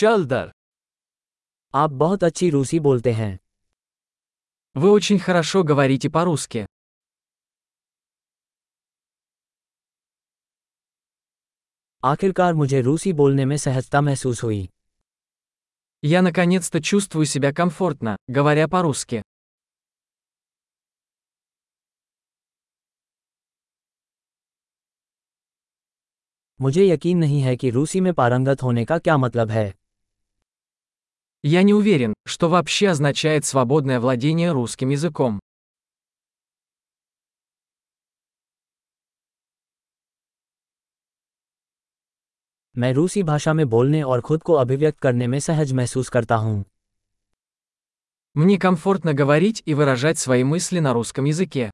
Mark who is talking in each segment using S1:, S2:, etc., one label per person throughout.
S1: चल दर
S2: आप बहुत अच्छी रूसी बोलते हैं
S1: Вы очень хорошо говорите по-русски.
S2: आखिरकार मुझे रूसी बोलने में सहजता महसूस हुई
S1: Я наконец-то чувствую себя комфортно, говоря по-русски.
S2: मुझे यकीन नहीं है कि रूसी में पारंगत होने का क्या मतलब है
S1: Я не уверен, что вообще означает свободное владение русским языком.
S2: मैं रूसी भाषा में बोलने और खुद को अभिव्यक्त करने में सहज महसूस करता हूँ
S1: Мне комфортно говорить и выражать свои мысли на русском языке.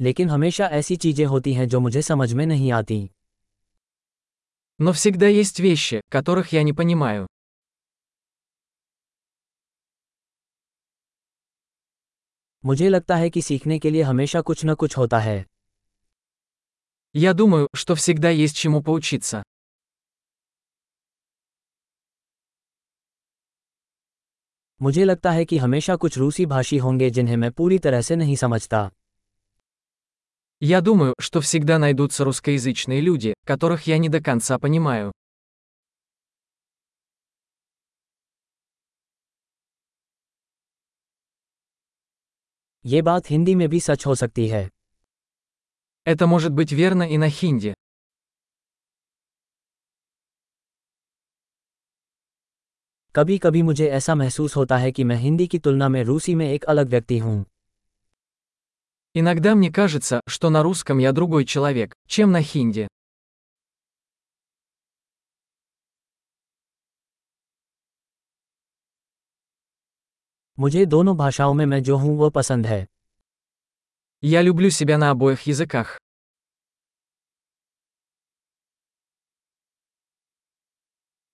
S2: लेकिन हमेशा ऐसी चीजें होती हैं जो मुझे समझ में नहीं आती
S1: Но всегда есть вещи, которых я не понимаю.
S2: मुझे लगता है कि सीखने के लिए हमेशा कुछ न कुछ होता है
S1: Я думаю, что всегда есть чему поучиться.
S2: मुझे लगता है कि हमेशा कुछ रूसी भाषी होंगे जिन्हें मैं पूरी तरह से नहीं समझता
S1: Я думаю, что всегда найдутся русскоязычные люди, которых я не до конца понимаю.
S2: ये बात हिंदी में भी सच हो सकती है
S1: Это может быть верно и на хинди.
S2: कभी कभी मुझे ऐसा महसूस होता है कि मैं हिंदी की तुलना में रूसी में एक अलग व्यक्ति हूँ
S1: Иногда мне кажется, что на русском я другой человек, чем на хинди.
S2: मुझे दोनों भाषाओं में मैं जो हूँ वो पसंद है
S1: Я люблю себя на обоих языках.